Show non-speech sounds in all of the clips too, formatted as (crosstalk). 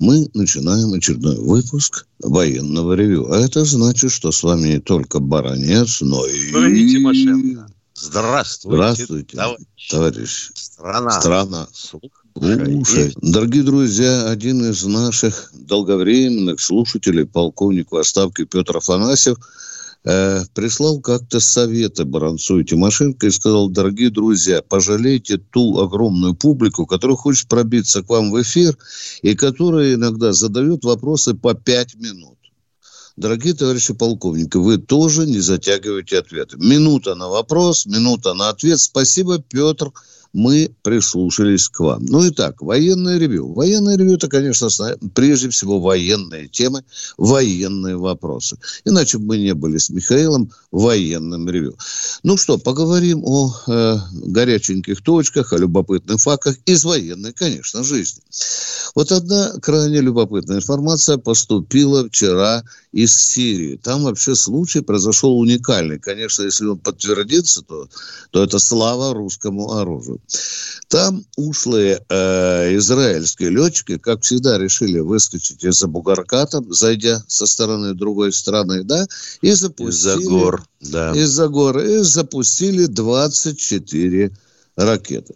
Мы начинаем очередной выпуск военного ревю. А это значит, что с вами не только Баранец, но и... Ну и Тимошенко. Здравствуйте, Здравствуйте, товарищ. товарищ. Страна. Страна. Слушай, дорогие друзья, один из наших долговременных слушателей, полковник в отставке Петр Афанасьев, э, прислал как-то советы Баранцу и Тимошенко и сказал, дорогие друзья, пожалейте ту огромную публику, которая хочет пробиться к вам в эфир и которая иногда задает вопросы по пять минут. Дорогие товарищи полковники, вы тоже не затягивайте ответы. Минута на вопрос, минута на ответ. Спасибо, Петр мы прислушались к вам. Ну и так, военное ревю. Военное ревю – это, конечно, прежде всего военные темы, военные вопросы. Иначе бы мы не были с Михаилом военном ревю. Ну что, поговорим о э, горяченьких точках, о любопытных фактах из военной, конечно, жизни. Вот одна крайне любопытная информация поступила вчера из Сирии. Там вообще случай произошел уникальный. Конечно, если он подтвердится, то, то это слава русскому оружию. Там ушлые э, израильские летчики, как всегда, решили выскочить из-за бугорка, там, зайдя со стороны другой страны, да, и запустили... Из-за гор, да. Из-за гор. И запустили 24 ракеты.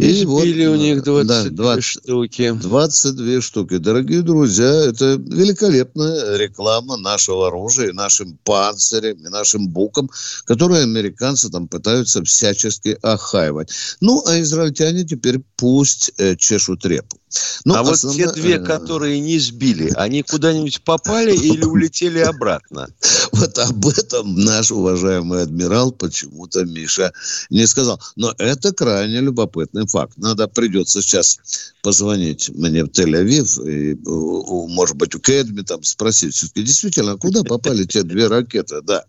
И Избили вот, у них 22 да, 20, штуки. 22 штуки. Дорогие друзья, это великолепная реклама нашего оружия, и нашим панцирем, и нашим букам, которые американцы там пытаются всячески охаивать. Ну, а израильтяне теперь пусть э, чешут репу. Ну, а основно... вот те две, которые не сбили, они куда-нибудь попали или (laughs) улетели обратно? Вот об этом наш уважаемый адмирал почему-то Миша не сказал. Но это крайне любопытный факт. Надо, придется сейчас позвонить мне в Тель-Авив, и, может быть, у Кэдми там спросить, все-таки действительно, куда попали те две ракеты? Да.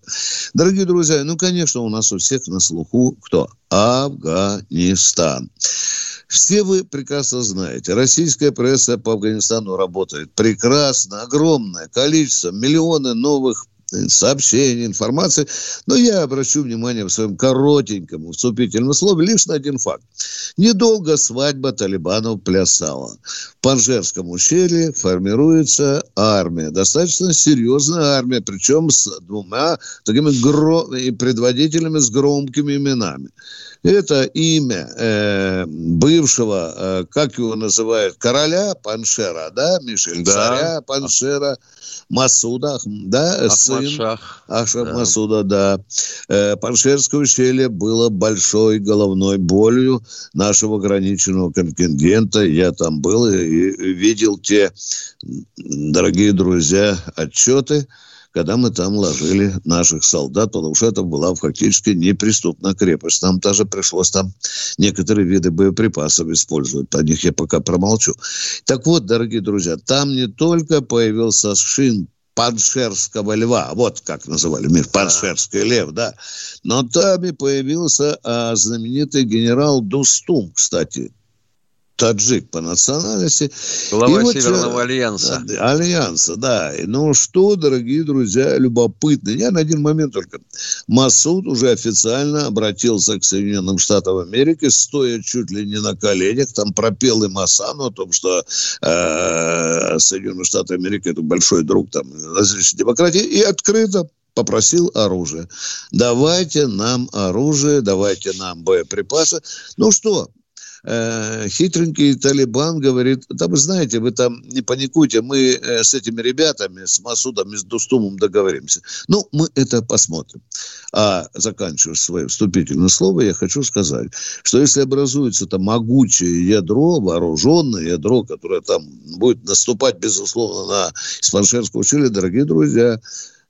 Дорогие друзья, ну, конечно, у нас у всех на слуху кто? Афганистан. Все вы прекрасно знаете, российская пресса по Афганистану работает прекрасно, огромное количество, миллионы новых сообщений, информации. Но я обращу внимание в своем коротеньком вступительном слове лишь на один факт. Недолго свадьба талибанов плясала. В Панжерском ущелье формируется армия. Достаточно серьезная армия, причем с двумя такими гро... предводителями с громкими именами. Это имя э, бывшего, э, как его называют, короля Паншера, да, Мишель? Да. Царя Паншера Масуда, да, сын Аша да. Масуда, да. Э, Паншерское ущелье было большой головной болью нашего ограниченного контингента. Я там был и, и видел те, дорогие друзья, отчеты, когда мы там ложили наших солдат, потому что это была фактически неприступная крепость. Нам даже пришлось там некоторые виды боеприпасов использовать. О них я пока промолчу. Так вот, дорогие друзья, там не только появился шин Паншерского льва, вот как называли мир, Паншерский лев, да. Но там и появился а, знаменитый генерал Дустум, кстати, таджик по национальности. Глава и Северного вот, Альянса. Альянса, да. Ну что, дорогие друзья, любопытно. Я на один момент только. Масуд уже официально обратился к Соединенным Штатам Америки, стоя чуть ли не на коленях, там пропел им Асану о том, что э, Соединенные Штаты Америки это большой друг там различной демократии, и открыто попросил оружие. Давайте нам оружие, давайте нам боеприпасы. Ну что, э, хитренький Талибан говорит, да вы знаете, вы там не паникуйте, мы э, с этими ребятами, с Масудом и с Дустумом договоримся. Ну, мы это посмотрим. А заканчивая свое вступительное слово, я хочу сказать, что если образуется там могучее ядро, вооруженное ядро, которое там будет наступать, безусловно, на Испаншерское ущелье, дорогие друзья,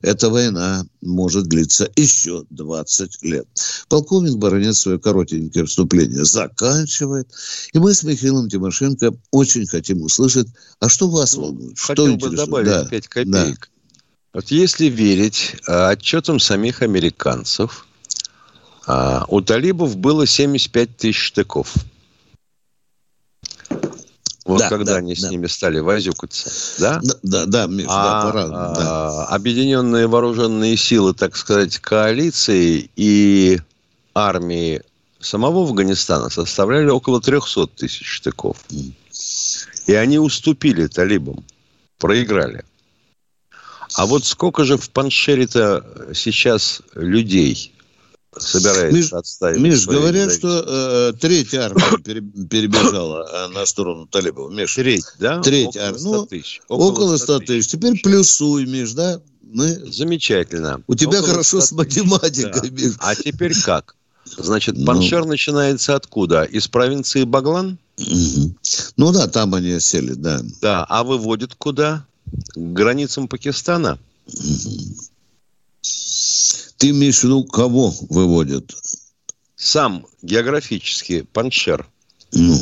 эта война может длиться еще 20 лет. Полковник Баранец свое коротенькое вступление заканчивает. И мы с Михаилом Тимошенко очень хотим услышать, а что вас ну, волнует? Хотел что бы интересует? добавить да, 5 копеек. Да. Вот если верить а, отчетам самих американцев, а, у талибов было 75 тысяч штыков. Вот да, когда да, они да. с ними стали возюкаться, да? Да, да, да, Миш, а, да, пора, а, да. Объединенные вооруженные силы, так сказать, коалиции и армии самого Афганистана составляли около 300 тысяч штыков. И они уступили талибам, проиграли. А вот сколько же в Паншере-то сейчас людей собирается Миш, отставить. Миш, говорят, что э, третья армия перебежала э, на сторону талибов. Миш, треть, да? Третья армия. Ну, тысяч. Около 100 тысяч. Теперь плюсуй, Миш, да? Мы... Замечательно. У тебя около хорошо с математикой, да. Миш. А теперь как? Значит, ну. Паншер начинается откуда? Из провинции Баглан? Угу. Ну да, там они сели, да. Да, а выводят куда? К границам Пакистана? Угу. Ты имеешь в виду, кого выводят? Сам географически Паншер. Ну.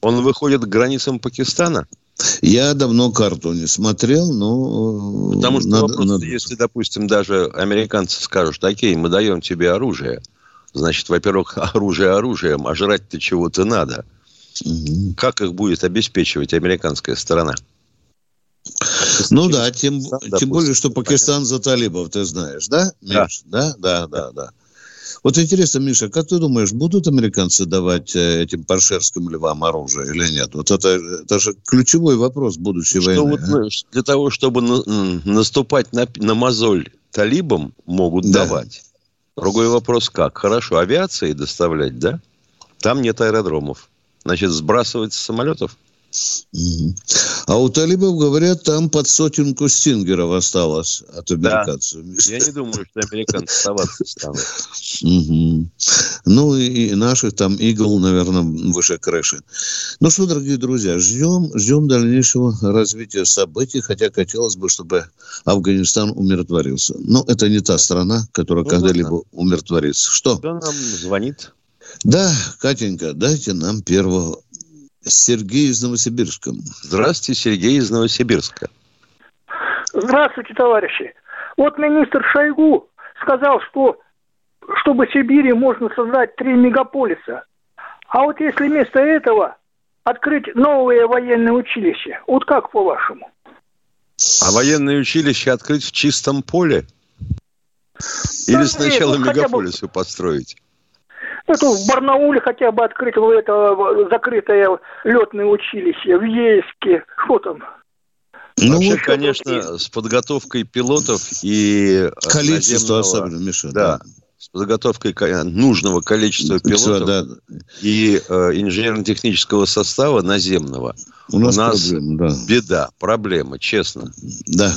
Он выходит к границам Пакистана? Я давно карту не смотрел, но... Э, Потому что надо, вопрос, надо... если, допустим, даже американцы скажут, окей, мы даем тебе оружие, значит, во-первых, (laughs) оружие оружием, а жрать-то чего-то надо. Угу. Как их будет обеспечивать американская сторона? Ну да, тем, тем более, что Пакистан за талибов, ты знаешь, да, Миш? Да, да, да, да. Вот интересно, Миша, как ты думаешь, будут американцы давать э, этим паршерским львам оружие или нет? Вот это, это же ключевой вопрос будущей что войны. Вот, а? Для того, чтобы на, наступать на, на мозоль талибам, могут да. давать. Другой вопрос как? Хорошо, авиацией доставлять, да? Там нет аэродромов. Значит, сбрасывать с самолетов? А у талибов, говорят, там под сотенку стингеров осталось от американцев. Да. Я не думаю, что американцы оставаться станут. Ну, и, наших там игл, наверное, выше крыши. Ну что, дорогие друзья, ждем, ждем дальнейшего развития событий, хотя хотелось бы, чтобы Афганистан умиротворился. Но это не та страна, которая ну, когда-либо умиротворится. Что? Кто нам звонит? Да, Катенька, дайте нам первого Сергей из Новосибирска. Здравствуйте, Сергей из Новосибирска. Здравствуйте, товарищи. Вот министр Шойгу сказал, что чтобы в Сибири можно создать три мегаполиса. А вот если вместо этого открыть новое военное училище, вот как по-вашему? А военное училище открыть в чистом поле? Или сначала ну, мегаполисы бы... построить? Это в Барнауле хотя бы открыть это закрытое летное училище, в Ейске, что там? Ну, Вообще, вот, конечно, вот, с подготовкой пилотов и... Количество особенно, Миша. Да, да, с подготовкой нужного количества пилотов да. и э, инженерно-технического состава наземного. У нас, у нас проблема, да. беда, проблема, честно. Да.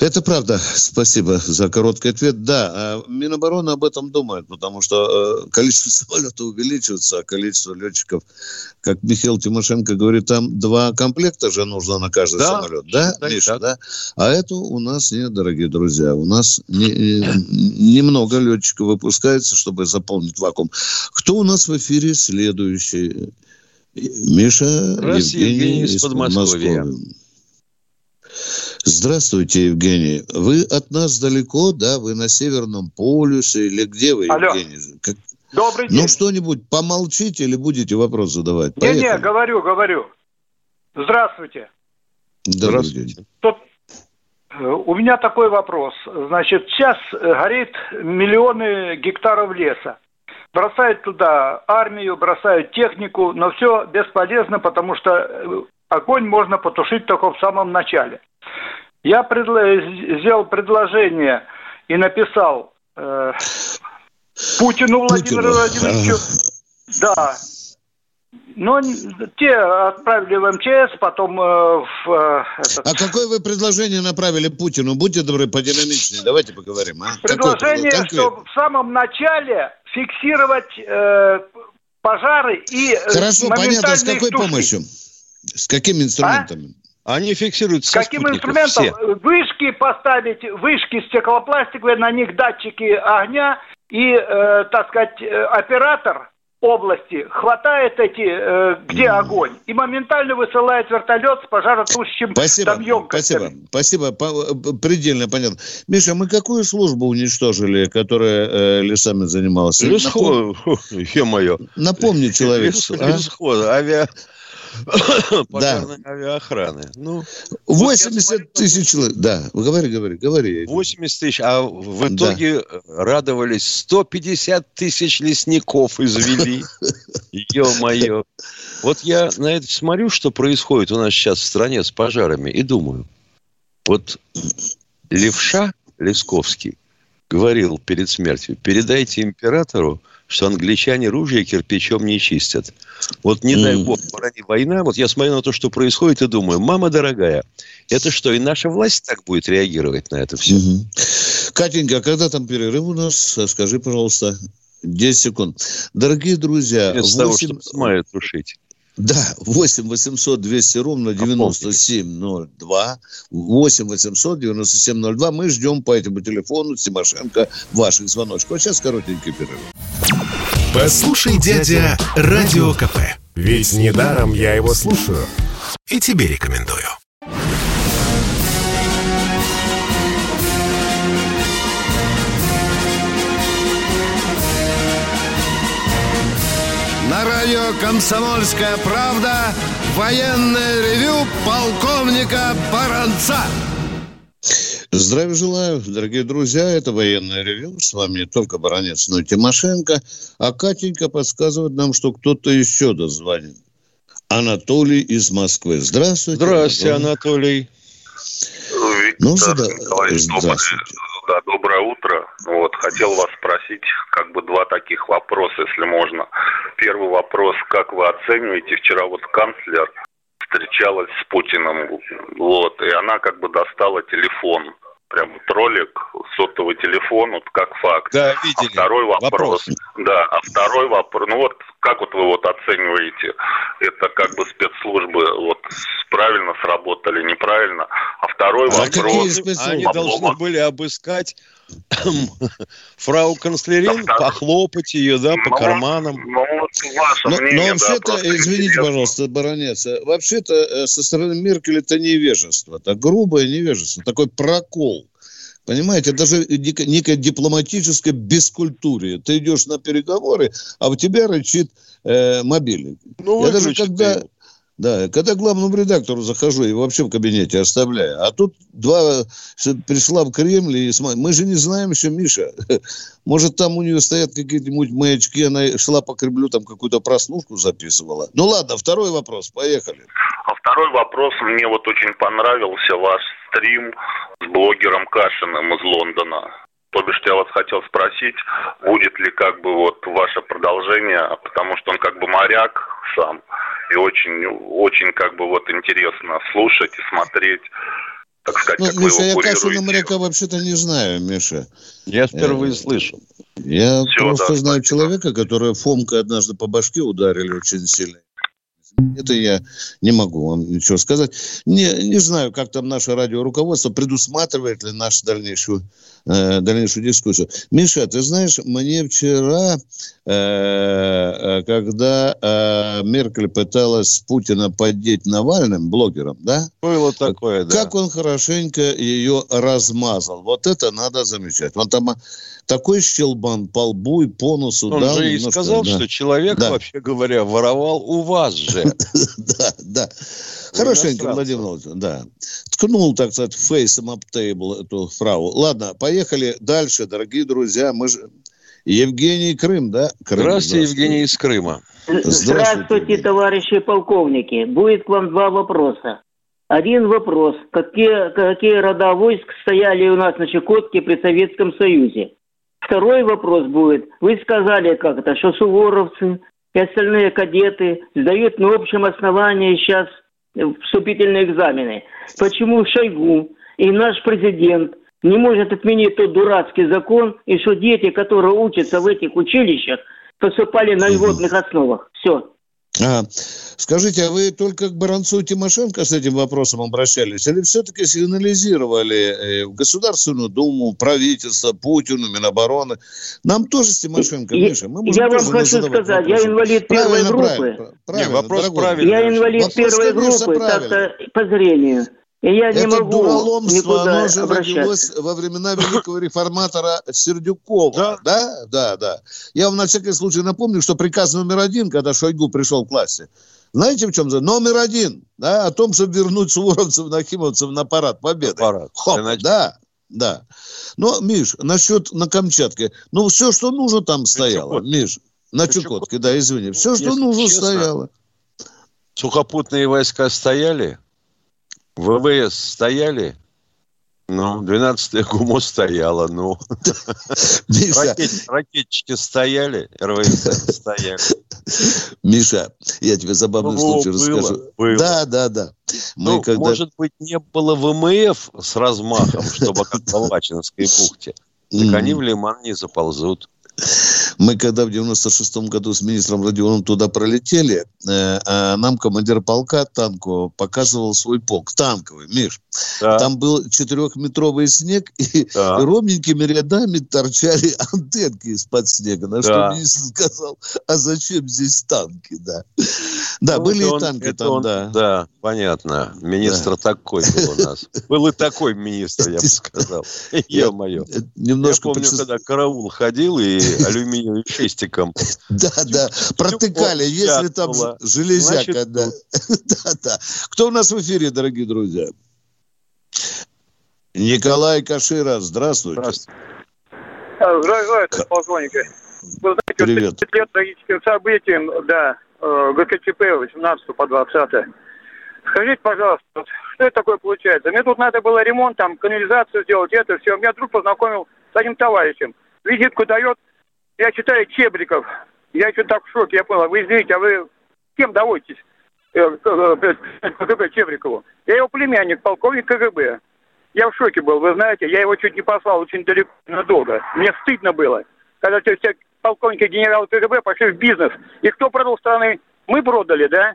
Это правда. Спасибо за короткий ответ. Да, а Минобороны об этом думает, потому что э, количество (laughs) самолетов увеличивается, а количество летчиков, как Михаил Тимошенко говорит, там два комплекта же нужно на каждый да, самолет. Да, так, Миша, так. да? А это у нас нет, дорогие друзья. У нас немного не, не летчиков выпускается, чтобы заполнить вакуум. Кто у нас в эфире следующий? Миша Евгений, Евгений из Подмосковья. Подмосковья. Здравствуйте, Евгений. Вы от нас далеко, да? Вы на Северном полюсе или где вы, Алло. Евгений? Как... Добрый ну, день. Ну, что-нибудь помолчите или будете вопрос задавать? Не-не, говорю, говорю. Здравствуйте. Здравствуйте. Тут э, у меня такой вопрос. Значит, сейчас э, горит миллионы гектаров леса. Бросают туда армию, бросают технику, но все бесполезно, потому что э, огонь можно потушить только в самом начале. Я предло... сделал предложение и написал э, Путину Владимиру Владимировичу. Да. Но те отправили в МЧС, потом э, в... Э, этот... А какое вы предложение направили Путину? Будьте добры, подинамичнее. Давайте поговорим. А? Предложение, что в самом начале фиксировать э, пожары и э, Хорошо, понятно. С какой тушки. помощью? С какими инструментами? А? Они фиксируются Каким инструментом? Все. Вышки поставить, вышки стеклопластиковые, на них датчики огня, и, э, так сказать, э, оператор области хватает эти, э, где огонь, и моментально высылает вертолет с пожаротушащим спасибо, там емкостями. Спасибо, спасибо, предельно понятно. Миша, мы какую службу уничтожили, которая э, лесами занималась? Лесхоз, (laughs) ё-моё. Напомни. Лесхоз, а? авиа... (coughs) Пожарной да. авиаохраны. Ну, 80 вот тысяч человек. Да, говори, говори, говори. 80 тысяч, а в итоге да. радовались 150 тысяч лесников извели. (laughs) Ё-моё. Вот я на это смотрю, что происходит у нас сейчас в стране с пожарами, и думаю, вот левша Лесковский говорил перед смертью, передайте императору, что англичане ружья кирпичом не чистят. Вот не дай бог, борони война, вот я смотрю на то, что происходит, и думаю, мама дорогая, это что, и наша власть так будет реагировать на это все? Угу. Катенька, а когда там перерыв у нас? Скажи, пожалуйста. 10 секунд. Дорогие друзья... Вместо 8... того, чтобы тушить. Да, 8 800 200 ровно 9702. 8 800 9702. Мы ждем по этому телефону Тимошенко ваших звоночков. А сейчас коротенький перерыв. Послушай, дядя, Радио КП. Ведь недаром я его слушаю. И тебе рекомендую. Радио «Комсомольская правда» военное ревю полковника Баранца. Здравия желаю, дорогие друзья. Это военное ревю. С вами не только Баранец, но и Тимошенко. А Катенька подсказывает нам, что кто-то еще дозвонит. Анатолий из Москвы. Здравствуйте. Здравствуйте, Анатолий. Виктор ну, да, здравствуйте. Доброе утро. Вот, хотел вас спросить, как бы два таких вопроса, если можно. Первый вопрос, как вы оцениваете, вчера вот канцлер встречалась с Путиным, вот, и она как бы достала телефон, прям ролик, сотовый телефон, вот как факт. Да, видели. А второй вопрос, вопрос. Да, а второй вопрос, ну вот как вот вы вот оцениваете, это как бы спецслужбы вот правильно сработали, неправильно? А второй а вопрос... Они должны были обыскать фрау канцлерин, да, похлопать ее, да, по ну, карманам. Ну, вот ваше но, мнение, но вообще-то, да, извините, интересно. пожалуйста, баронец, вообще-то э, со стороны Меркель это невежество, это грубое невежество, такой прокол. Понимаете, даже некое дипломатическое бескультурие. Ты идешь на переговоры, а у тебя рычит э, мобильник. Ну, Я даже когда... Его да, когда главному редактору захожу и вообще в кабинете оставляю. А тут два пришла в Кремль и смотри, мы же не знаем еще, Миша. (laughs) Может, там у нее стоят какие-нибудь маячки, она шла по Кремлю, там какую-то прослушку записывала. Ну ладно, второй вопрос, поехали. А второй вопрос, мне вот очень понравился ваш стрим с блогером Кашиным из Лондона. То бишь, я вас хотел спросить, будет ли как бы вот ваше продолжение, потому что он как бы моряк сам, и очень, очень как бы вот интересно слушать и смотреть так сказать, ну, как Миша, я Кашина моряка вообще-то не знаю, Миша. Я впервые э, слышу. Я Все, просто да, знаю человека, который Фомкой однажды по башке ударили очень сильно. Это я не могу вам ничего сказать. Не, не знаю, как там наше радиоруководство предусматривает ли нашу дальнейшую, э, дальнейшую дискуссию. Миша, ты знаешь, мне вчера, э, э когда э, Меркель пыталась Путина поддеть Навальным, блогером, да? Было такое, да. Как он хорошенько ее размазал. Вот это надо замечать. Он там такой щелбан по лбу и по носу. Он дал, же и немножко, сказал, да. что человек, да. вообще говоря, воровал у вас же. (laughs) Да, да. Хорошенько, Владимир Владимирович, да. Ткнул, так сказать, фейсом об тейбл эту фрау. Ладно, поехали дальше, дорогие друзья. Мы же... Евгений Крым, да? Крым, здравствуйте, Евгений из Крыма. Здравствуйте, здравствуйте товарищи полковники. Будет к вам два вопроса. Один вопрос. Какие, какие рода войск стояли у нас на Чукотке при Советском Союзе? Второй вопрос будет. Вы сказали как это, что суворовцы и остальные кадеты сдают на общем основании сейчас вступительные экзамены. Почему Шойгу и наш президент не может отменить тот дурацкий закон, и что дети, которые учатся в этих училищах, поступали на льготных основах? Все. А, скажите, а вы только к Баранцу Тимошенко с этим вопросом обращались? Или все-таки сигнализировали э, в Государственную Думу, правительство, Путину, Минобороны? Нам тоже с Тимошенко, я, Миша, мы можем Я вам хочу сказать, вопросы. я инвалид первой группы. Правильно, правильно, Не, вопрос правильный. Я инвалид вопрос, первой группы, так-то по зрению. И я не Это могу дураломство, оно же родилось во времена великого реформатора Сердюкова. Да? да, да, да. Я вам на всякий случай напомню, что приказ номер один, когда Шойгу пришел в классе, знаете, в чем за номер один, да, о том, чтобы вернуть суворовцев, нахимовцев на парад победы. парад. Хоп, Иначе... да, да. Но, Миш, насчет на Камчатке, ну, все, что нужно, там стояло, Миш. На Чукотке, да, извини. Все, что нужно, честно, стояло. Сухопутные войска стояли, ВВС стояли? Ну, 12-я ГУМО стояла, ну. (laughs) Ракет, ракетчики стояли, РВС стояли. Миша, я тебе забавный ну, случай было, расскажу. Было. Да, да, да. Мы ну, когда... может быть, не было ВМФ с размахом, чтобы как в Алвачинской бухте. Так они в Лиман не заползут. Мы когда в 96-м году с министром Родионом туда пролетели, э, а нам командир полка танку показывал свой полк, танковый, Миш. Да. Там был четырехметровый снег, и да. ровненькими рядами торчали (laughs) антенки из-под снега. На да. что министр сказал, а зачем здесь танки, да. Да, ну, были и он, танки там, он, да. Да, понятно. Министр да. такой был у нас. Был и такой министр, я бы (laughs) сказал. Ё-моё. Немножко я помню, когда караул ходил и алюминиевым шестиком. Да, да, протыкали, если там железяка, да. (laughs) Да, да. Кто у нас в эфире, дорогие друзья? Николай Кашира, здравствуйте. Здравствуйте. Здравствуйте, полковник. Вы знаете, Привет. 30 лет трагическим событиям, да, э, ГКЧП 18 по 20 Скажите, пожалуйста, что это такое получается? Мне тут надо было ремонт, там, канализацию сделать, это все. Меня друг познакомил с одним товарищем. Визитку дает, я читаю Чебриков. Я еще так в шоке, я понял. Вы извините, а вы кем доводитесь? Э, КГБ Чебрикову. Я его племянник, полковник КГБ. Я в шоке был, вы знаете, я его чуть не послал очень далеко, надолго. Мне стыдно было, когда все полковники генералы КГБ пошли в бизнес. И кто продал страны? Мы продали, да?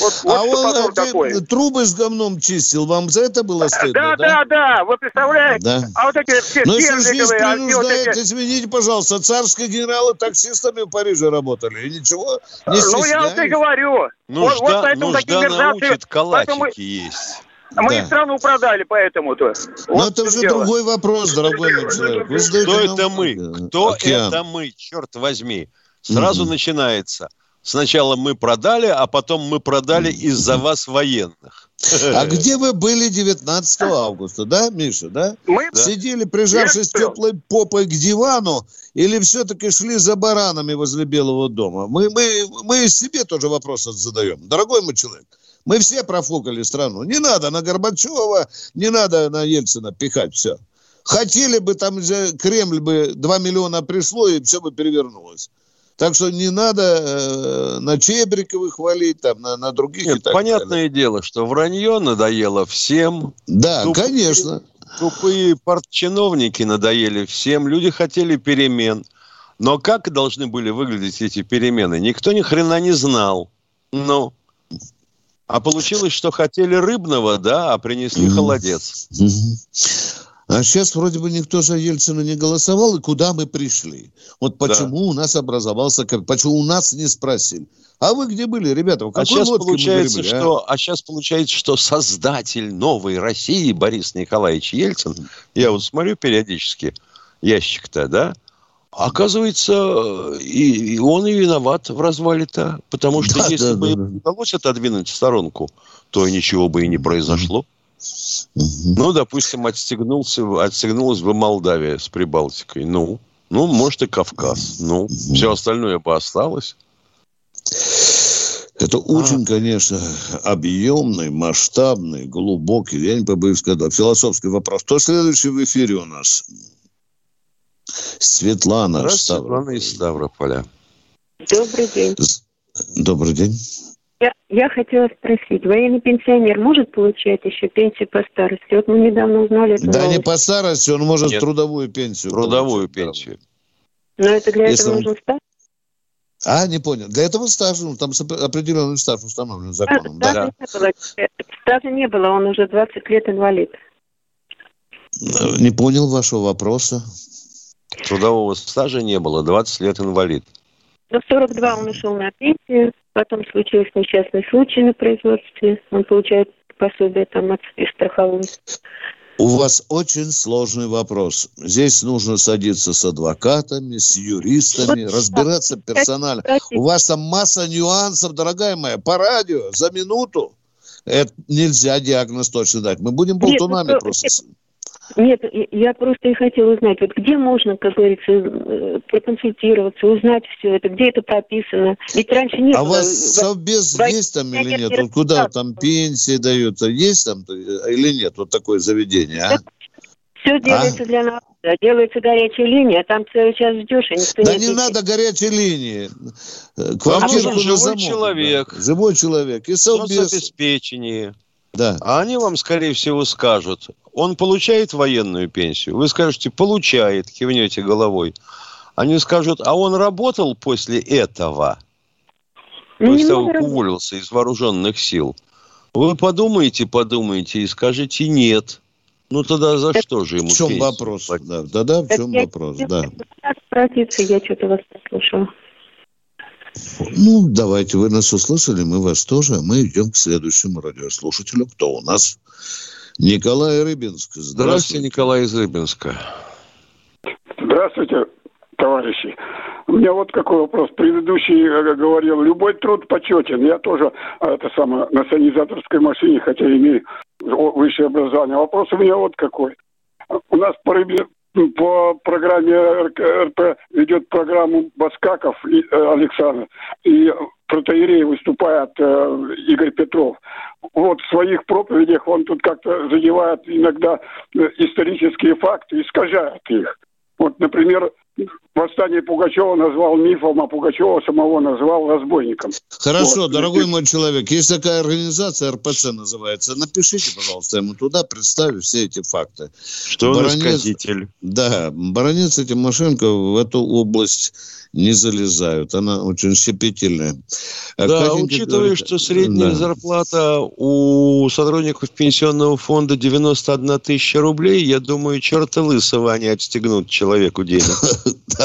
Вот, вот а он такой. трубы с говном чистил, вам за это было стыдно, да? Да, да, да, вы представляете? Да. А вот эти все Но если жизнь принуждает, вот эти... извините, пожалуйста, царские генералы таксистами в Париже работали, и ничего не Ну, я вот и говорю. Нужда, вот, вот поэтому нужда такие научит калачики мы... есть. Мы да. страну продали, поэтому-то. Но вот это уже дело. другой вопрос, дорогой мой человек. Вы Кто это мы? Кто Океан. это мы, черт возьми? Сразу mm-hmm. начинается – Сначала мы продали, а потом мы продали из-за вас военных. А где вы были 19 (laughs) августа, да, Миша, да? Мы сидели, прижавшись теплой попой к дивану, или все-таки шли за баранами возле Белого дома? Мы, мы, мы себе тоже вопрос задаем. Дорогой мой человек, мы все профукали страну. Не надо на Горбачева, не надо на Ельцина пихать все. Хотели бы там, Кремль бы 2 миллиона пришло, и все бы перевернулось. Так что не надо э, на Чебриковых хвалить, там, на, на других. Нет, понятное далее. дело, что вранье надоело всем. Да, тупые, конечно. Тупые партчиновники надоели всем. Люди хотели перемен. Но как должны были выглядеть эти перемены, никто ни хрена не знал. Ну, а получилось, что хотели рыбного, да, а принесли холодец. А сейчас вроде бы никто за Ельцина не голосовал, и куда мы пришли? Вот почему да. у нас образовался, почему у нас не спросили? А вы где были, ребята? а сейчас получается, были, что, а? а сейчас получается, что создатель новой России Борис Николаевич Ельцин, я вот смотрю периодически ящик-то, да, Оказывается, и, и он и виноват в развале-то, потому что да, если да, бы да, да. удалось отодвинуть в сторонку, то ничего бы и не произошло. Ну, допустим, отстегнулся, отстегнулась бы Молдавия с Прибалтикой. Ну, ну, может, и Кавказ. Ну, все остальное бы осталось. Это очень, а. конечно, объемный, масштабный, глубокий, я не побоюсь сказать, философский вопрос. Кто следующий в эфире у нас? Светлана. Светлана из Ставрополя. Добрый день. Добрый день. Я, я хотела спросить, военный пенсионер может получать еще пенсию по старости? Вот мы недавно узнали это. Да новость. не по старости, он может Нет. трудовую пенсию. Трудовую получать. пенсию. Но это для Если этого он... нужен стаж? А, не понял. Для этого стаж, ну, там определенный стаж установлен законом. Да, да? Не было. Стажа не было, он уже 20 лет инвалид. Не понял вашего вопроса. Трудового стажа не было, 20 лет инвалид. До 42 он ушел на пенсию, потом случился несчастный случай на производстве, он получает пособие там от страховой. У вас очень сложный вопрос. Здесь нужно садиться с адвокатами, с юристами, вот, разбираться да. персонально. У вас там масса нюансов, дорогая моя. По радио за минуту это нельзя диагноз точно дать. Мы будем болтунами Нет, ну, просто. Нет, я просто и хотела узнать, вот где можно, как говорится, э, проконсультироваться, узнать все это, где это прописано. Ведь раньше не а было... А у вас совбез в... есть там или нет? Вот куда там пенсии даются? Есть там или нет вот такое заведение, а? Все делается а? для нас. Делается горячая линия, а там целый час ждешь, и никто да не Да не надо горячей линии. Квартирку а живой замок, человек. Да. Живой человек. И совбез. обеспечение. Да. А они вам, скорее всего, скажут, он получает военную пенсию? Вы скажете, получает, кивнете головой. Они скажут, а он работал после этого? Ну, после того, как уволился из вооруженных сил. Вы подумаете, подумаете и скажете нет. Ну тогда за так что же ему В чем вопрос? Да, да, да, в чем я, вопрос, да. Спроситься, я что-то вас послушала. Ну, давайте, вы нас услышали, мы вас тоже. Мы идем к следующему радиослушателю. Кто у нас? Николай Рыбинск. Здравствуйте, Здравствуйте Николай из Рыбинска. Здравствуйте, товарищи. У меня вот какой вопрос. Предыдущий э, говорил, любой труд почетен. Я тоже а, это самое, на санизаторской машине, хотя имею высшее образование. Вопрос у меня вот какой. У нас по, рыбе, по программе РП ведет программу Баскаков и, э, Александр. И протеерей выступает э, Игорь Петров. Вот в своих проповедях он тут как-то задевает иногда э, исторические факты, искажает их. Вот, например, восстание Пугачева назвал мифом, а Пугачева самого назвал разбойником. Хорошо, вот. дорогой мой человек, есть такая организация, РПЦ называется. Напишите, пожалуйста, ему туда, представлю все эти факты. Что Баронец, он исказитель. Да, Баронец и Тимошенко в эту область не залезают. Она очень щепетильная. А да, Катенька учитывая, говорит, что средняя да. зарплата у сотрудников пенсионного фонда 91 тысяча рублей, я думаю, черта лысого они отстегнут человеку денег. (laughs)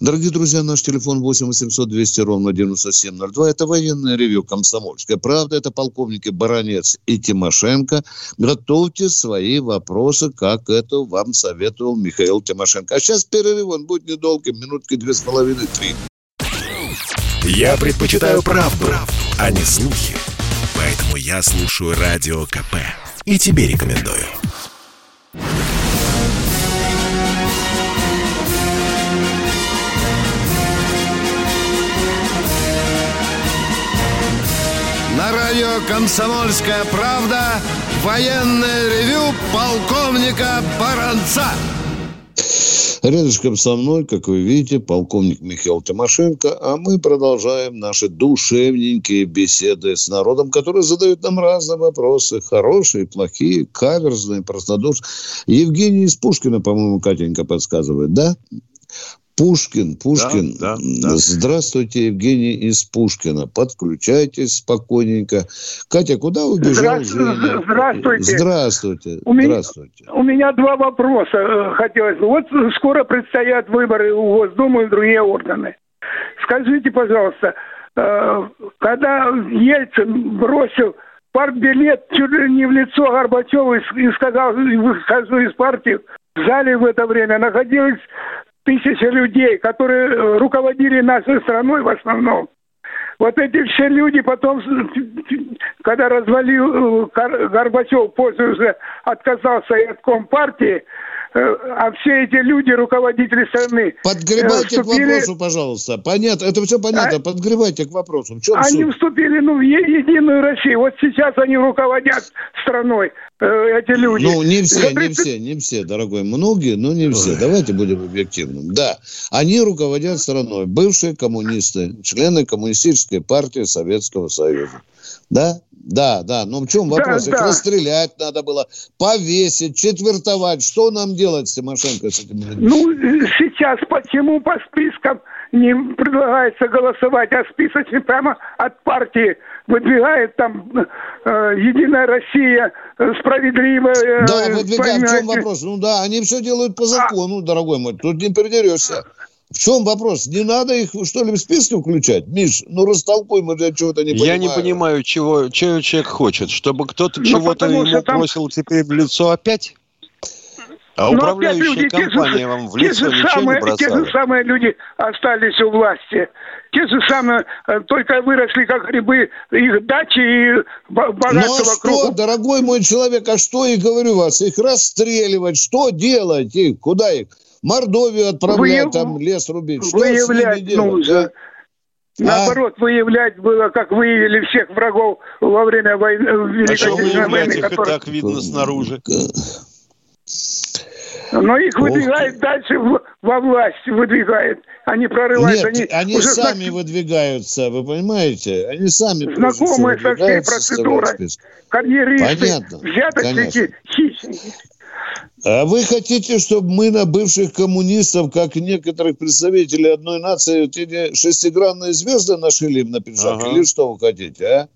Дорогие друзья, наш телефон 8 800 200 ровно 9702. Это военное ревю «Комсомольская правда». Это полковники Баранец и Тимошенко. Готовьте свои вопросы, как это вам советовал Михаил Тимошенко. А сейчас перерыв, он будет недолгим, минутки две с половиной, три. Я предпочитаю правду, а не слухи. Поэтому я слушаю Радио КП. И тебе рекомендую. Радио «Комсомольская правда» военное ревю полковника Баранца. Рядышком со мной, как вы видите, полковник Михаил Тимошенко, а мы продолжаем наши душевненькие беседы с народом, который задает нам разные вопросы, хорошие, плохие, каверзные, простодушные. Евгений из Пушкина, по-моему, Катенька подсказывает, да? Пушкин, Пушкин. Да, да, да. Здравствуйте, Евгений из Пушкина. Подключайтесь спокойненько. Катя, куда убежал Женя? Здравствуйте. Здравствуйте. У меня, Здравствуйте. У меня два вопроса э, хотелось бы. Вот скоро предстоят выборы у Госдумы и другие органы. Скажите, пожалуйста, э, когда Ельцин бросил партбилет чуть ли не в лицо Горбачеву и сказал, выхожу из партии, в зале в это время находилось тысячи людей, которые э, руководили нашей страной в основном. Вот эти все люди потом, когда развалил э, Горбачев, после уже отказался от Компартии, Э, а все эти люди, руководители страны... Подгребайте вступили... к вопросу, пожалуйста. Понятно, это все понятно, а... подгребайте к вопросу. В чем они суть? вступили ну, в Единую Россию. Вот сейчас они руководят страной, э, эти люди. Ну, не все, За 30... не все, не все, дорогой. Многие, но не все. Ой. Давайте будем объективным. Да, они руководят страной. Бывшие коммунисты, члены Коммунистической партии Советского Союза. Да? Да, да. Но в чем вопрос? Да, Их да. расстрелять надо было, повесить, четвертовать. Что нам делать Тимошенко с этим? Ну, сейчас почему по спискам не предлагается голосовать, а списочки прямо от партии выдвигает там э, Единая Россия, э, справедливая. Э, да, выдвигает. В чем вопрос? Ну да, они все делают по закону, а... дорогой мой. Тут не придерешься. В чем вопрос? Не надо их, что ли, в списки включать? Миш, ну растолкуй, мы для чего-то не понимаем. Я не понимаю, чего, чего человек хочет. Чтобы кто-то ну, чего-то ему там... бросил теперь в лицо опять? А Но управляющая люди, компания же, вам в лицо ничего самые, не бросала? Те же самые люди остались у власти. Те же самые, э, только выросли как грибы, их дачи и богатство Ну а что, дорогой мой человек, а что и говорю вас, их расстреливать, что делать их, куда их? Мордовию отправлять, Выяв... там лес рубить. Что выявлять нужно. А? Наоборот, а? выявлять было, как выявили всех врагов во время войны. А что выявлять их которые... и так видно снаружи? Но их выдвигает дальше во власть, выдвигает. Они прорывают. Нет, они, они сами знак... выдвигаются, вы понимаете? Они сами Знакомые со всей процедурой. Карьеристы, Понятно, взяточники, хищники. А вы хотите, чтобы мы на бывших коммунистов, как некоторых представителей одной нации, вот эти шестигранные звезды нашли им на пиджак? Ага. Или что вы хотите, а?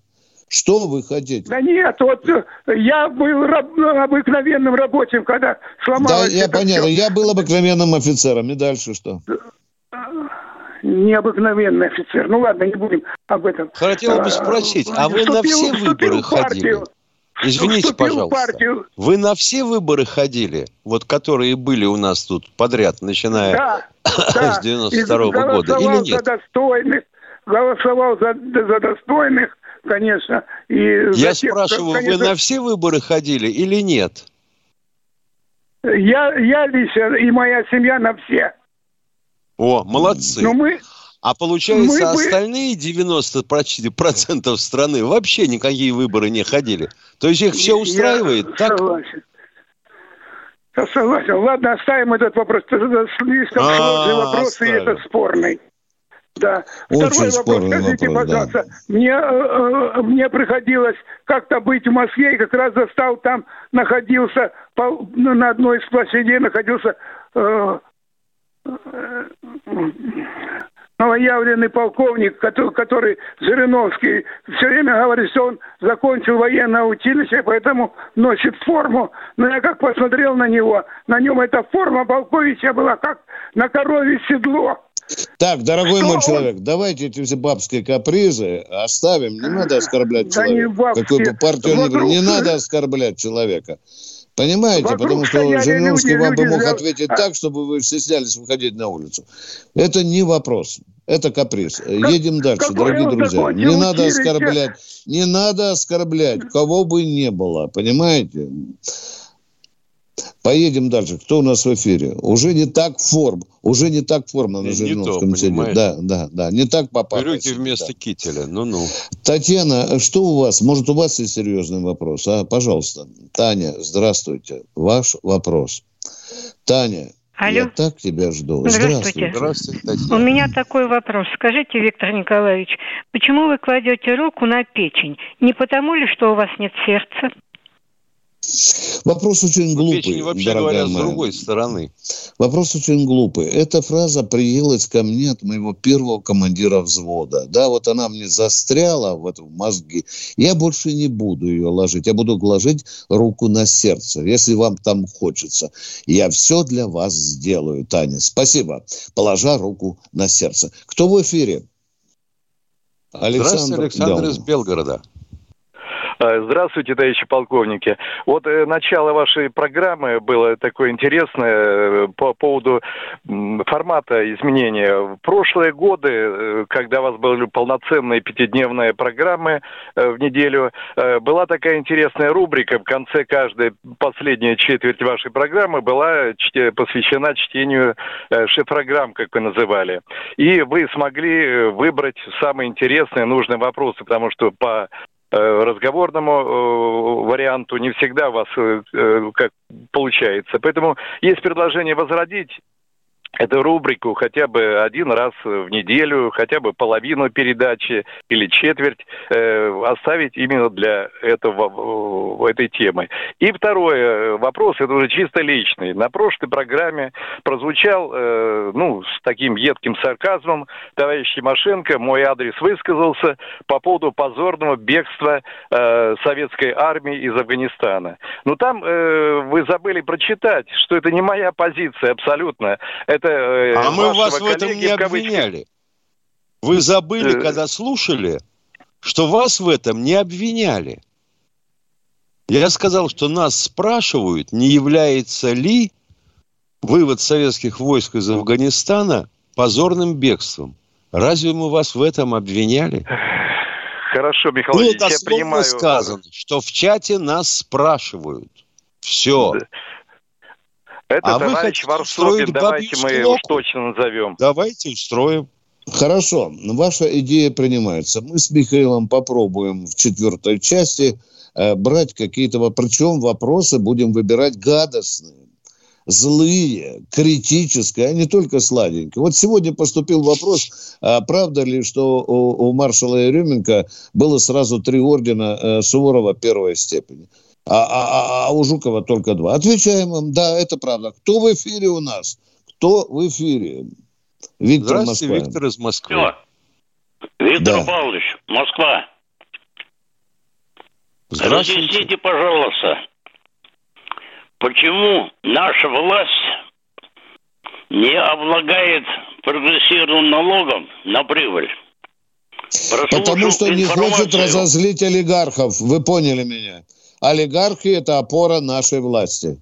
Что вы хотите? Да нет, вот э, я был раб, обыкновенным рабочим, когда сломалось. Да, я понятно. Все. Я был обыкновенным офицером. И дальше что? Необыкновенный офицер. Ну ладно, не будем об этом. Хотел бы спросить, а вы на все выборы ходили? Извините, пожалуйста. Вы на все выборы ходили, вот которые были у нас тут подряд, начиная да, (coughs) с 92 -го года, или нет? За достойных, голосовал за, за достойных, конечно. И Я тех, спрашиваю, конечно, вы на все выборы ходили или нет? Я, я лично и моя семья на все. О, молодцы. Но мы, а получается, Мы остальные 90% страны вообще никакие выборы не ходили. То есть их все устраивает, Я так? Согласен. Я согласен. Ладно, оставим этот вопрос. Слишком а, сложный вопрос, и это спорный. Да. Очень Второй вопрос. Скажите, вопрос, пожалуйста, да. мне, э, э, мне приходилось как-то быть в Москве, и как раз застал там, находился по, на одной из площадей, находился э, э, новоявленный полковник, который, который Жириновский, все время говорит, что он закончил военное училище, поэтому носит форму. Но я как посмотрел на него, на нем эта форма полковича была как на корове седло. Так, дорогой что мой он... человек, давайте эти все бабские капризы оставим. Не надо оскорблять да человека. Не Какую бы партию Вокруг... не, не надо оскорблять человека. Понимаете? Вокруг Потому что Жириновский вам бы мог ответить а... так, чтобы вы стеснялись выходить на улицу. Это не вопрос. Это каприз. Как, Едем дальше, дорогие друзья. Не надо оскорблять. Не надо оскорблять, кого бы не было. Понимаете? Поедем дальше. Кто у нас в эфире? Уже не так форм. Уже не так форма на Жириновском сидит. Да, да, да. Не так попало. Берете вместо да. кителя. Ну-ну. Татьяна, что у вас? Может, у вас есть серьезный вопрос? А, пожалуйста. Таня, здравствуйте. Ваш вопрос. Таня, Алло. Я так тебя жду. Здравствуйте. Здравствуйте. Здравствуйте У меня такой вопрос. Скажите, Виктор Николаевич, почему вы кладете руку на печень? Не потому ли, что у вас нет сердца? Вопрос очень глупый, Печень, вообще говоря, моя. с другой стороны. Вопрос очень глупый. Эта фраза приелась ко мне от моего первого командира взвода. Да, вот она мне застряла в этом мозги. Я больше не буду ее ложить. Я буду ложить руку на сердце, если вам там хочется. Я все для вас сделаю, Таня. Спасибо. Положа руку на сердце. Кто в эфире? Александр, Здравствуйте, Александр да. из Белгорода. Э, здравствуйте, товарищи полковники. Вот э, начало вашей программы было такое интересное э, по поводу формата изменения. В прошлые годы, когда у вас были полноценные пятидневные программы в неделю, была такая интересная рубрика в конце каждой последняя четверть вашей программы была посвящена чтению шифрограмм, как вы называли. И вы смогли выбрать самые интересные, нужные вопросы, потому что по Э, разговорному э, варианту не всегда у вас э, как получается. Поэтому есть предложение возродить эту рубрику хотя бы один раз в неделю, хотя бы половину передачи или четверть э, оставить именно для этого, этой темы. И второй э, вопрос, это уже чисто личный. На прошлой программе прозвучал, э, ну, с таким едким сарказмом, товарищ Тимошенко, мой адрес высказался по поводу позорного бегства э, советской армии из Афганистана. Но там э, вы забыли прочитать, что это не моя позиция абсолютно. Это это... Э, а мы вас в этом не обвиняли. Вы забыли, э. когда слушали, что вас в этом не обвиняли. Я сказал, что нас спрашивают, не является ли вывод советских войск из Афганистана позорным бегством. Разве мы вас в этом обвиняли? Хорошо, Михаил Было я понимаю. сказано, что в чате нас спрашивают. Все. Это а товарищ Варсобин, давайте мы его точно назовем. Давайте устроим. Хорошо, ваша идея принимается. Мы с Михаилом попробуем в четвертой части э, брать какие-то... Причем вопросы будем выбирать гадостные, злые, критические, а не только сладенькие. Вот сегодня поступил вопрос, а правда ли, что у, у маршала Еременко было сразу три ордена э, Суворова первой степени? А, а, а, а у Жукова только два. Отвечаем вам, да, это правда. Кто в эфире у нас? Кто в эфире? Виктор Здравствуйте, Москва. Виктор из Москвы. Все. Виктор да. Павлович, Москва. Здравствуйте. Разъясните, пожалуйста, почему наша власть не облагает прогрессивным налогом на прибыль? Потому что не хочет разозлить олигархов. Вы поняли меня олигархи – это опора нашей власти.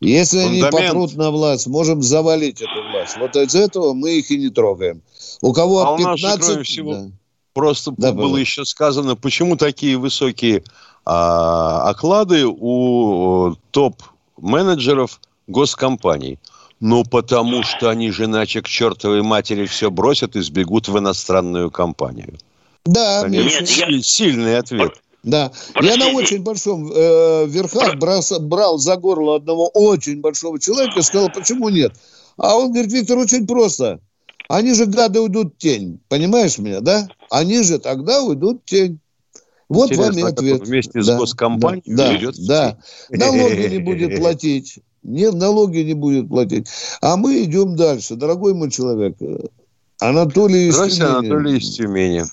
Если Фундамент. они потрут на власть, можем завалить эту власть. Вот из этого мы их и не трогаем. У кого а 15... у нас кроме всего, да. просто да, было было еще сказано, почему такие высокие а, оклады у топ-менеджеров госкомпаний. Ну, потому что они же иначе к чертовой матери все бросят и сбегут в иностранную компанию. Да, Конечно, Нет, сильный я... ответ. Да. Простите. Я на очень большом э, верхах брос, брал за горло одного очень большого человека и сказал, почему нет? А он говорит, Виктор, очень просто. Они же, гады, уйдут в тень. Понимаешь меня, да? Они же тогда уйдут в тень. Вот Интересно, вам и ответ. Вместе да, с госкомпанией да, идет да, да. Налоги не будет платить. Нет, налоги не будет платить. А мы идем дальше. Дорогой мой человек, Анатолий из Тюмени. Анатолий из Тюмени.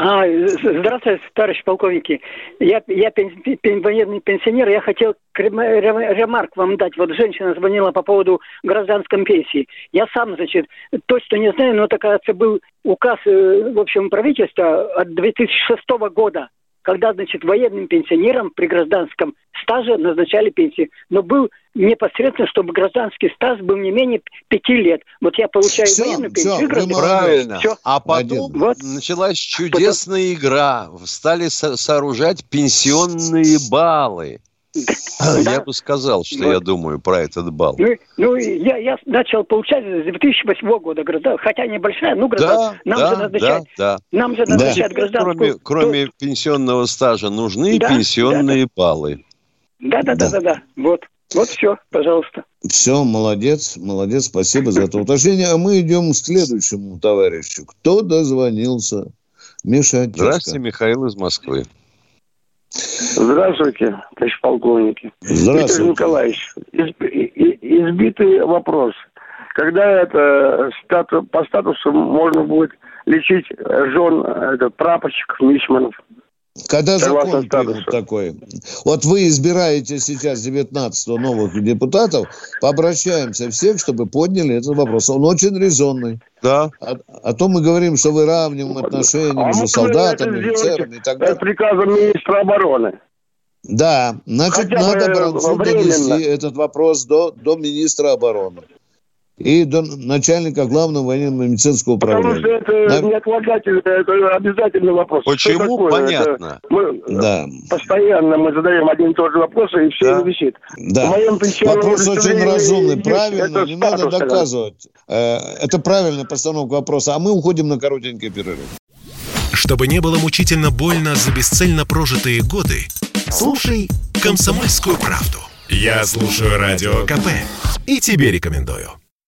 А, здравствуйте, товарищ полковники. Я, я пен, пен, военный пенсионер, я хотел ремарк вам дать. Вот женщина звонила по поводу гражданской пенсии. Я сам, значит, точно не знаю, но такая был указ, э, в общем, правительства от 2006 года когда, значит, военным пенсионерам при гражданском стаже назначали пенсии. Но был непосредственно, чтобы гражданский стаж был не менее пяти лет. Вот я получаю все, военную пенсию. Все, правильно. Все. А потом вот. началась чудесная потом... игра. Стали со- сооружать пенсионные баллы. Да. Я бы сказал, что вот. я думаю про этот балл. Ну, ну я, я начал получать с 2008 года граждан, хотя небольшая, ну граждан, да, нам да, же назначают, да, да. нам же назначают да. гражданскую. Кроме, кроме то... пенсионного стажа нужны да, пенсионные да, баллы. Да, да, да, да, да, вот. Вот все, пожалуйста. Все, молодец, молодец, спасибо за это уточнение. А мы идем к следующему товарищу. Кто дозвонился? Миша Здравствуйте, Михаил из Москвы. Здравствуйте, товарищ полковники. Здравствуйте. Виктор Николаевич, избитый вопрос. Когда это статус, по статусу можно будет лечить жен это, прапорщиков, мичманов? Когда закон примут такой? Вот вы избираете сейчас 19 новых депутатов, пообращаемся всех, чтобы подняли этот вопрос. Он очень резонный. Да. А, а то мы говорим, что выравниваем отношения а между солдатами, офицерами и так далее. приказом министра обороны. Да, значит, Хотя надо Бранцу донести этот вопрос до, до министра обороны и до начальника главного военно-медицинского управления. Потому что это не отлагательно, это обязательный вопрос. Почему? Понятно. Мы да. Постоянно мы задаем один и тот же вопрос, и все да. висит. Да. Вопрос очень разумный, правильно, не надо доказывать. Э, это правильная постановка вопроса, а мы уходим на коротенький перерыв. Чтобы не было мучительно больно за бесцельно прожитые годы, слушай «Комсомольскую правду». Я слушаю Радио КП и тебе рекомендую.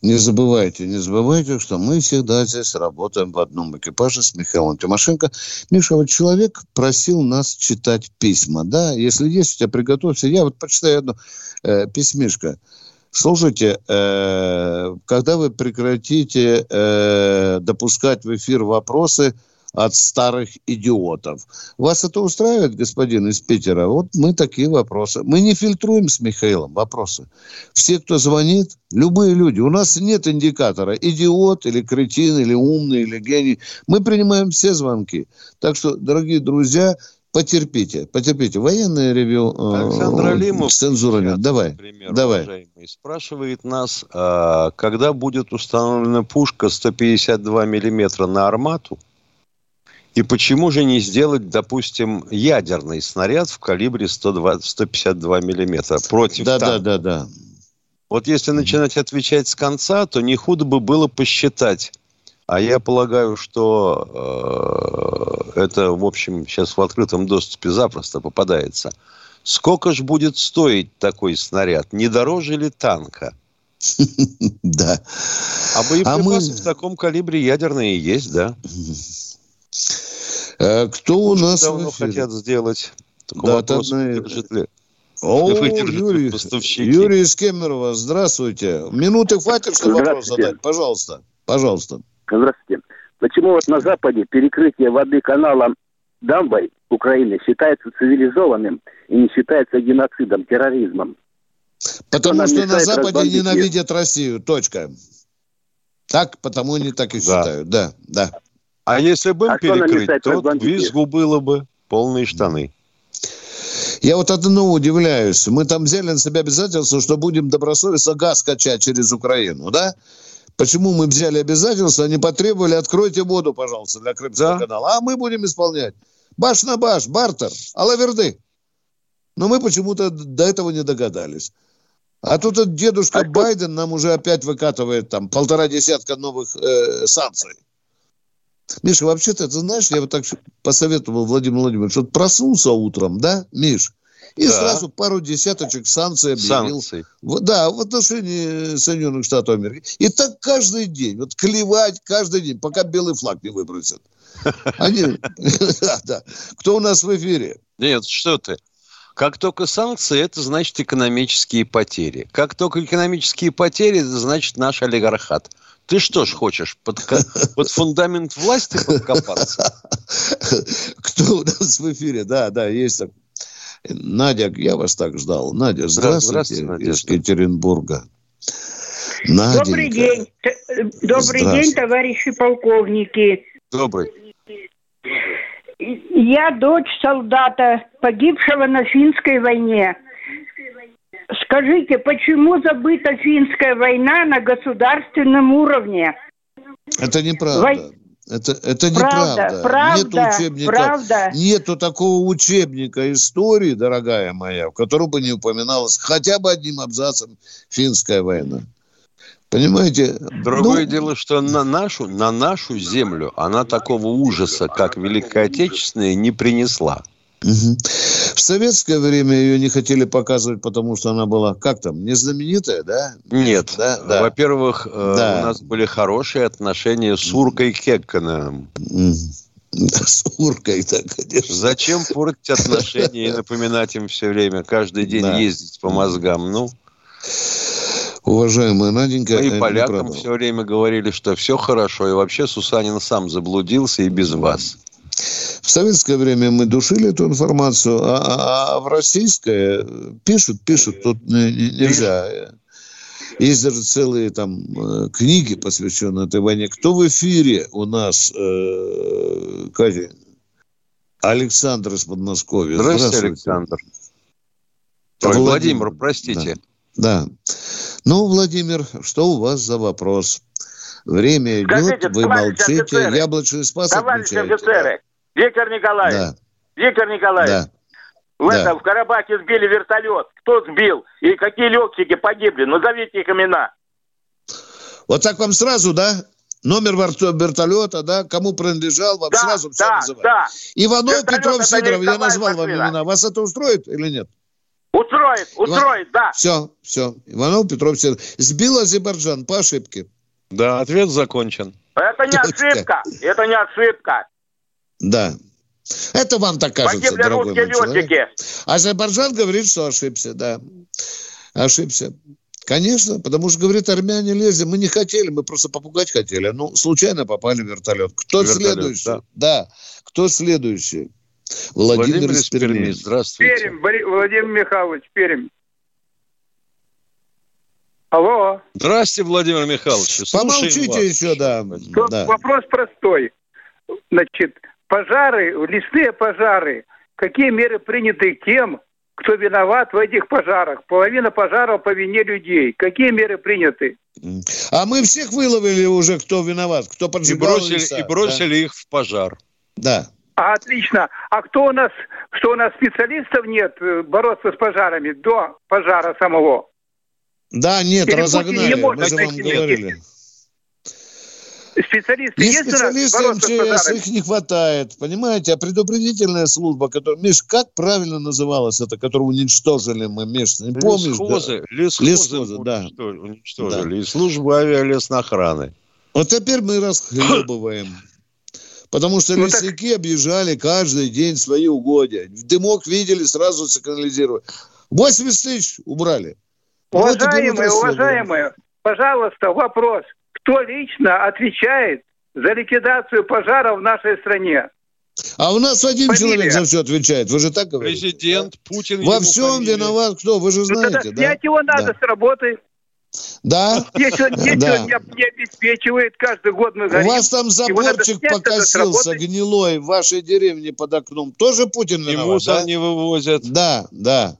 Не забывайте, не забывайте, что мы всегда здесь работаем в одном экипаже с Михаилом Тимошенко. Миша, вот человек просил нас читать письма, да? Если есть у тебя, приготовься. Я вот почитаю одно э, письмишко. Слушайте, э, когда вы прекратите э, допускать в эфир вопросы от старых идиотов. Вас это устраивает, господин из Питера? Вот мы такие вопросы. Мы не фильтруем с Михаилом вопросы. Все, кто звонит, любые люди. У нас нет индикатора. Идиот или кретин, или умный, или гений. Мы принимаем все звонки. Так что, дорогие друзья, потерпите, потерпите. Военное ревю. Э, Александр Алимов. Цензура нет. Давай. Например, давай. Уважаемый, спрашивает нас, а, когда будет установлена пушка 152 миллиметра на армату, и почему же не сделать, допустим, ядерный снаряд в калибре 120, 152 миллиметра против да, танка? Да, да, да. Вот если начинать отвечать с конца, то не худо бы было посчитать. А я полагаю, что э, это, в общем, сейчас в открытом доступе запросто попадается. Сколько же будет стоить такой снаряд? Не дороже ли танка? (laughs) Да. А боеприпасы в таком калибре ядерные есть, да? Э, кто у нас давно хотят сделать? да, вопрос, одна... ли? О, (laughs) Юрий, Юрий из Кемерово, здравствуйте. Минуты хватит, чтобы вопрос задать? Пожалуйста, пожалуйста. Здравствуйте. Почему вот на Западе перекрытие воды каналом Дамбой Украины считается цивилизованным и не считается геноцидом, терроризмом? Потому что на Западе ненавидят Россию. Точка. Так, потому они так и считают. Да, да. А если бы а перекрыть, то визгу было бы полные штаны. Я вот одному удивляюсь. Мы там взяли на себя обязательство, что будем добросовестно газ качать через Украину, да? Почему мы взяли обязательство, они потребовали, откройте воду, пожалуйста, для Крымского да. канала. А мы будем исполнять. Баш на баш, бартер, алаверды. Но мы почему-то до этого не догадались. А тут этот дедушка а Байден нам уже опять выкатывает там полтора десятка новых э, санкций. Миша, вообще-то, ты знаешь, я вот так посоветовал Владимиру Владимировичу, вот проснулся утром, да, Миш, и да. сразу пару десяточек санкций объявил. Санкций. Да, в отношении Соединенных Штатов Америки. И так каждый день, вот клевать каждый день, пока белый флаг не выбросят. Они, (laughs) да, да. Кто у нас в эфире? Нет, что ты. Как только санкции, это значит экономические потери. Как только экономические потери, это значит наш олигархат. Ты что ж хочешь, под, под фундамент власти подкопаться? (laughs) Кто у нас в эфире? Да, да, есть так. Надя, я вас так ждал. Надя, здравствуйте, здравствуйте из Екатеринбурга. Наденька. Добрый день. Добрый день, товарищи полковники. Добрый. Я дочь солдата, погибшего на финской войне. Скажите, почему забыта финская война на государственном уровне? Это неправда. Вой... Это, это неправда. Правда, Нету учебника. Правда. Нету такого учебника истории, дорогая моя, в котором бы не упоминалось хотя бы одним абзацем финская война. Понимаете? Другое ну, дело, что на нашу, на нашу землю она такого ужаса, как Великая Отечественная, не принесла. Угу. В советское время ее не хотели показывать, потому что она была, как там, не знаменитая, да? Нет. Да, да. Во-первых, э, да. у нас были хорошие отношения с Уркой Кекканом. с Уркой, да, конечно. Зачем портить отношения и напоминать им все время, каждый день да. ездить по мозгам? Ну, Уважаемая Наденька, Мы и полякам все время говорили, что все хорошо, и вообще Сусанин сам заблудился и без вас. В советское время мы душили эту информацию, а, а, а в российское пишут, пишут, тут нельзя. Есть даже целые там э, книги, посвященные этой войне. Кто в эфире у нас, э, Катя? Александр из Подмосковья. Здравствуйте, Здравствуйте. Александр. Ой, Владимир, Владимир, простите. Да. да. Ну, Владимир, что у вас за вопрос? Время идет, Скажите, вы молчите, офицеры, яблочный спас Товарищи офицеры, Виктор Николаевич, да. Виктор Николаевич, да. В, да. этом, в Карабахе сбили вертолет. Кто сбил? И какие летчики погибли? Назовите их имена. Вот так вам сразу, да? номер вертолета, да, кому принадлежал, вам да, сразу все да, называют. Да. Иванов, Вертолет Петров, Сидоров, я назвал машина. вам имена. Вас это устроит или нет? Устроит, устроит, Иван... да. Все, все. Иванов, Петров, Сидоров. Сбил Азербайджан по ошибке. Да, ответ закончен. Это не ошибка, это не ошибка. Да. Это вам так кажется, Погибли дорогой мой человек. Азербайджан говорит, что ошибся, да. Ошибся. Конечно, потому что, говорит, армяне лезли. Мы не хотели, мы просто попугать хотели. Ну, случайно попали в вертолет. Кто вертолет, следующий? Да. да. Кто следующий? Владимир, Владимир из Перми. Здравствуйте. Пермь, Владимир Михайлович, Пермь. Алло. Здравствуйте, Владимир Михайлович. Помолчите вас. еще, да. да. Вопрос простой. Значит, пожары, лесные пожары, какие меры приняты тем, кто виноват в этих пожарах. Половина пожаров по вине людей. Какие меры приняты? А мы всех выловили уже, кто виноват, кто поджигал и бросили, леса, и бросили да? их в пожар. Да. А, отлично. А кто у нас, что у нас специалистов нет э, бороться с пожарами до пожара самого? Да, нет, Или разогнали. Не Мы же вам говорили. Специалисты есть, есть специалисты МЧС, их не хватает, понимаете? А предупредительная служба, которая... Миш, как правильно называлась это, которую уничтожили мы, Миш, не помнишь? Лесхозы, да? лесхозы, лесхозы да. уничтожили. Да. И служба авиалесноохраны. Вот теперь мы (coughs) расхлебываем. Потому что ну, лесники так... объезжали каждый день свои угодья. Дымок видели, сразу сигнализировали. 80 тысяч убрали. Уважаемые, вот уважаемые, пожалуйста, вопрос кто лично отвечает за ликвидацию пожара в нашей стране? А у нас один Фамилия. человек за все отвечает. Вы же так говорите? Президент Путин. Во всем фамилия. виноват кто? Вы же знаете, ну, тогда да? его надо да. с работы. Да? Если (laughs) да. не, не обеспечивает, каждый год мы горим. У вас там заборчик покосился гнилой в вашей деревне под окном. Тоже Путин виноват, И мусор да? не вывозят. Да, да.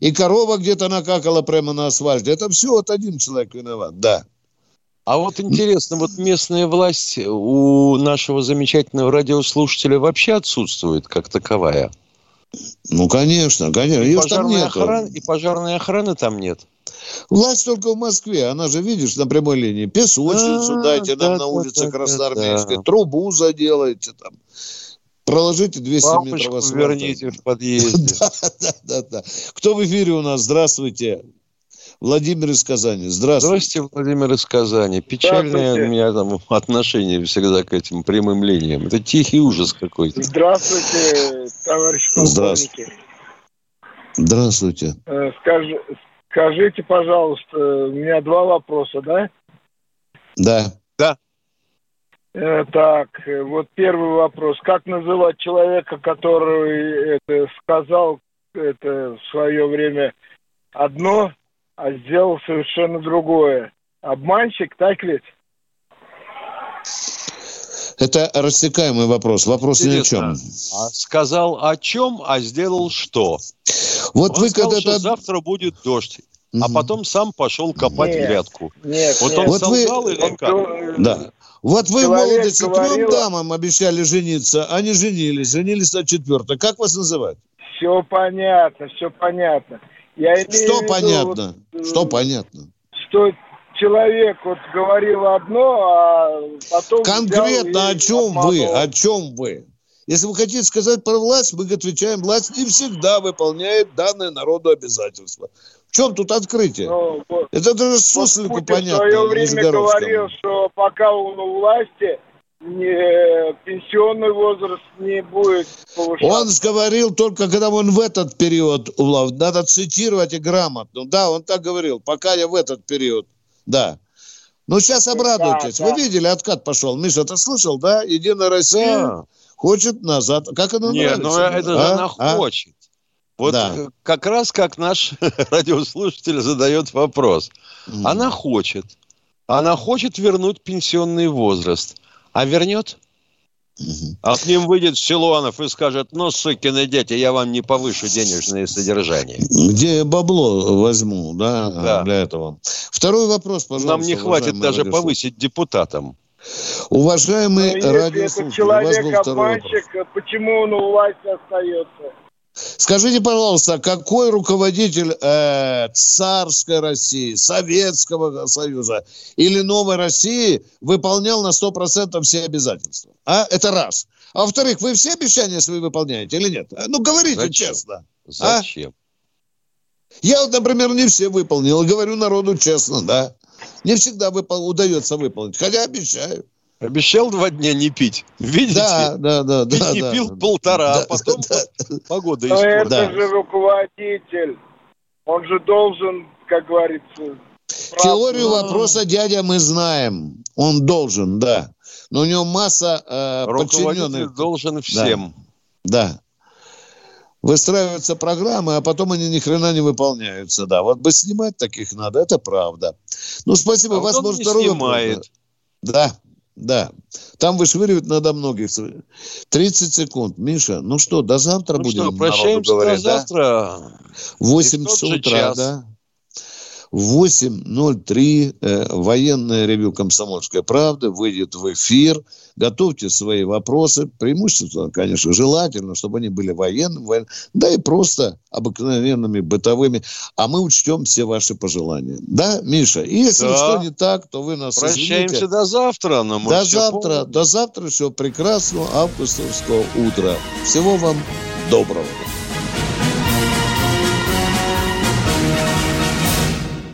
И корова где-то накакала прямо на асфальте. Это все вот один человек виноват, да. А вот интересно, вот местная власть у нашего замечательного радиослушателя вообще отсутствует как таковая? Ну, конечно, конечно. И пожарной, охраны, и пожарной охраны там нет. Власть только в Москве. Она же, видишь, на прямой линии. Песочницу а, дайте да, нам да, на улице да, Красноармейской. Да. Трубу заделайте там. Проложите 200 Папочку метров асфальта. верните в подъезде. (laughs) да, да, да, да. Кто в эфире у нас? Здравствуйте. Владимир из Казани. Здравствуйте. Здравствуйте, Владимир из Казани. Печальное у меня там отношение всегда к этим прямым линиям. Это тихий ужас какой-то. Здравствуйте, товарищ полковники. Здравствуйте. Э, скажи, скажите, пожалуйста, у меня два вопроса, да? Да. Да. Э, так, вот первый вопрос. Как называть человека, который это сказал это в свое время одно, а сделал совершенно другое. Обманщик, так ведь? Это рассекаемый вопрос. Вопрос Интересно. ни о чем. А сказал о чем, а сделал что? Вот он вы сказал, когда что завтра будет дождь. Mm-hmm. А потом сам пошел копать нет, грядку. Нет, вот нет. он вот солгал вы... или как? Да. Вот вы Человек в молодости говорил... трем дамам обещали жениться, они женились, женились на четвертой. Как вас называть? Все понятно, все понятно. Я что виду, понятно? Вот, что понятно? Что человек вот говорил одно, а потом... Конкретно о чем вы? О чем вы? Если вы хотите сказать про власть, мы отвечаем, власть не всегда выполняет данное народу обязательства. В чем тут открытие? Ну, вот, Это даже суслику вот понятно. в свое время говорил, что пока он у власти, не, пенсионный возраст не будет повышаться. Он говорил только, когда он в этот период, надо цитировать и грамотно. Да, он так говорил, пока я в этот период, да. Ну, сейчас обрадуйтесь. Да, да. Вы видели, откат пошел. Миша, ты слышал, да? Единая Россия да. хочет назад. Как она Нет, нравится? ну это а? же она а? хочет. Вот да. как раз как наш (laughs) радиослушатель задает вопрос. Mm. Она хочет. Она хочет вернуть пенсионный возраст. А вернет? А к ним выйдет Силуанов и скажет, ну, сукины дети, я вам не повышу денежное содержание. Где я бабло возьму, да, да. для этого. Второй вопрос, пожалуйста. Нам не хватит даже радиослуш... повысить депутатам. Уважаемый радиослушатель, человек обманщик, почему он у власти остается? Скажите, пожалуйста, какой руководитель э, царской России, Советского Союза или Новой России выполнял на 100% все обязательства? А? Это раз. А во-вторых, вы все обещания свои выполняете или нет? Ну, говорите Зачем? честно. А? Зачем? А? Я вот, например, не все выполнил. Говорю народу честно, да. Не всегда выпол- удается выполнить, хотя обещаю. Обещал два дня не пить. Видите? Да, да, да. Пить да, не да, пил да, полтора, да, а потом да, погода Но это да. же руководитель. Он же должен, как говорится... Теорию вопроса, дядя, мы знаем. Он должен, да. Но у него масса э, подчиненных. должен всем. Да. да. Выстраиваются программы, а потом они ни хрена не выполняются. Да, вот бы снимать таких надо, это правда. Ну, спасибо. А Вас вот может не снимает. Да, да. Там вышвыривают надо многих. 30 секунд. Миша, ну что, до завтра ну будем что, прощаемся говорить, до завтра. Да? 8 утра, да? В 8.03 э, военное ревю «Комсомольской правды» выйдет в эфир. Готовьте свои вопросы. Преимущественно, конечно, желательно, чтобы они были военными, воен... да и просто обыкновенными, бытовыми. А мы учтем все ваши пожелания. Да, Миша? И если да. что не так, то вы нас Прощаемся извините. до завтра. Но мы до завтра. Помним. До завтра. Всего прекрасного августовского утра. Всего вам доброго.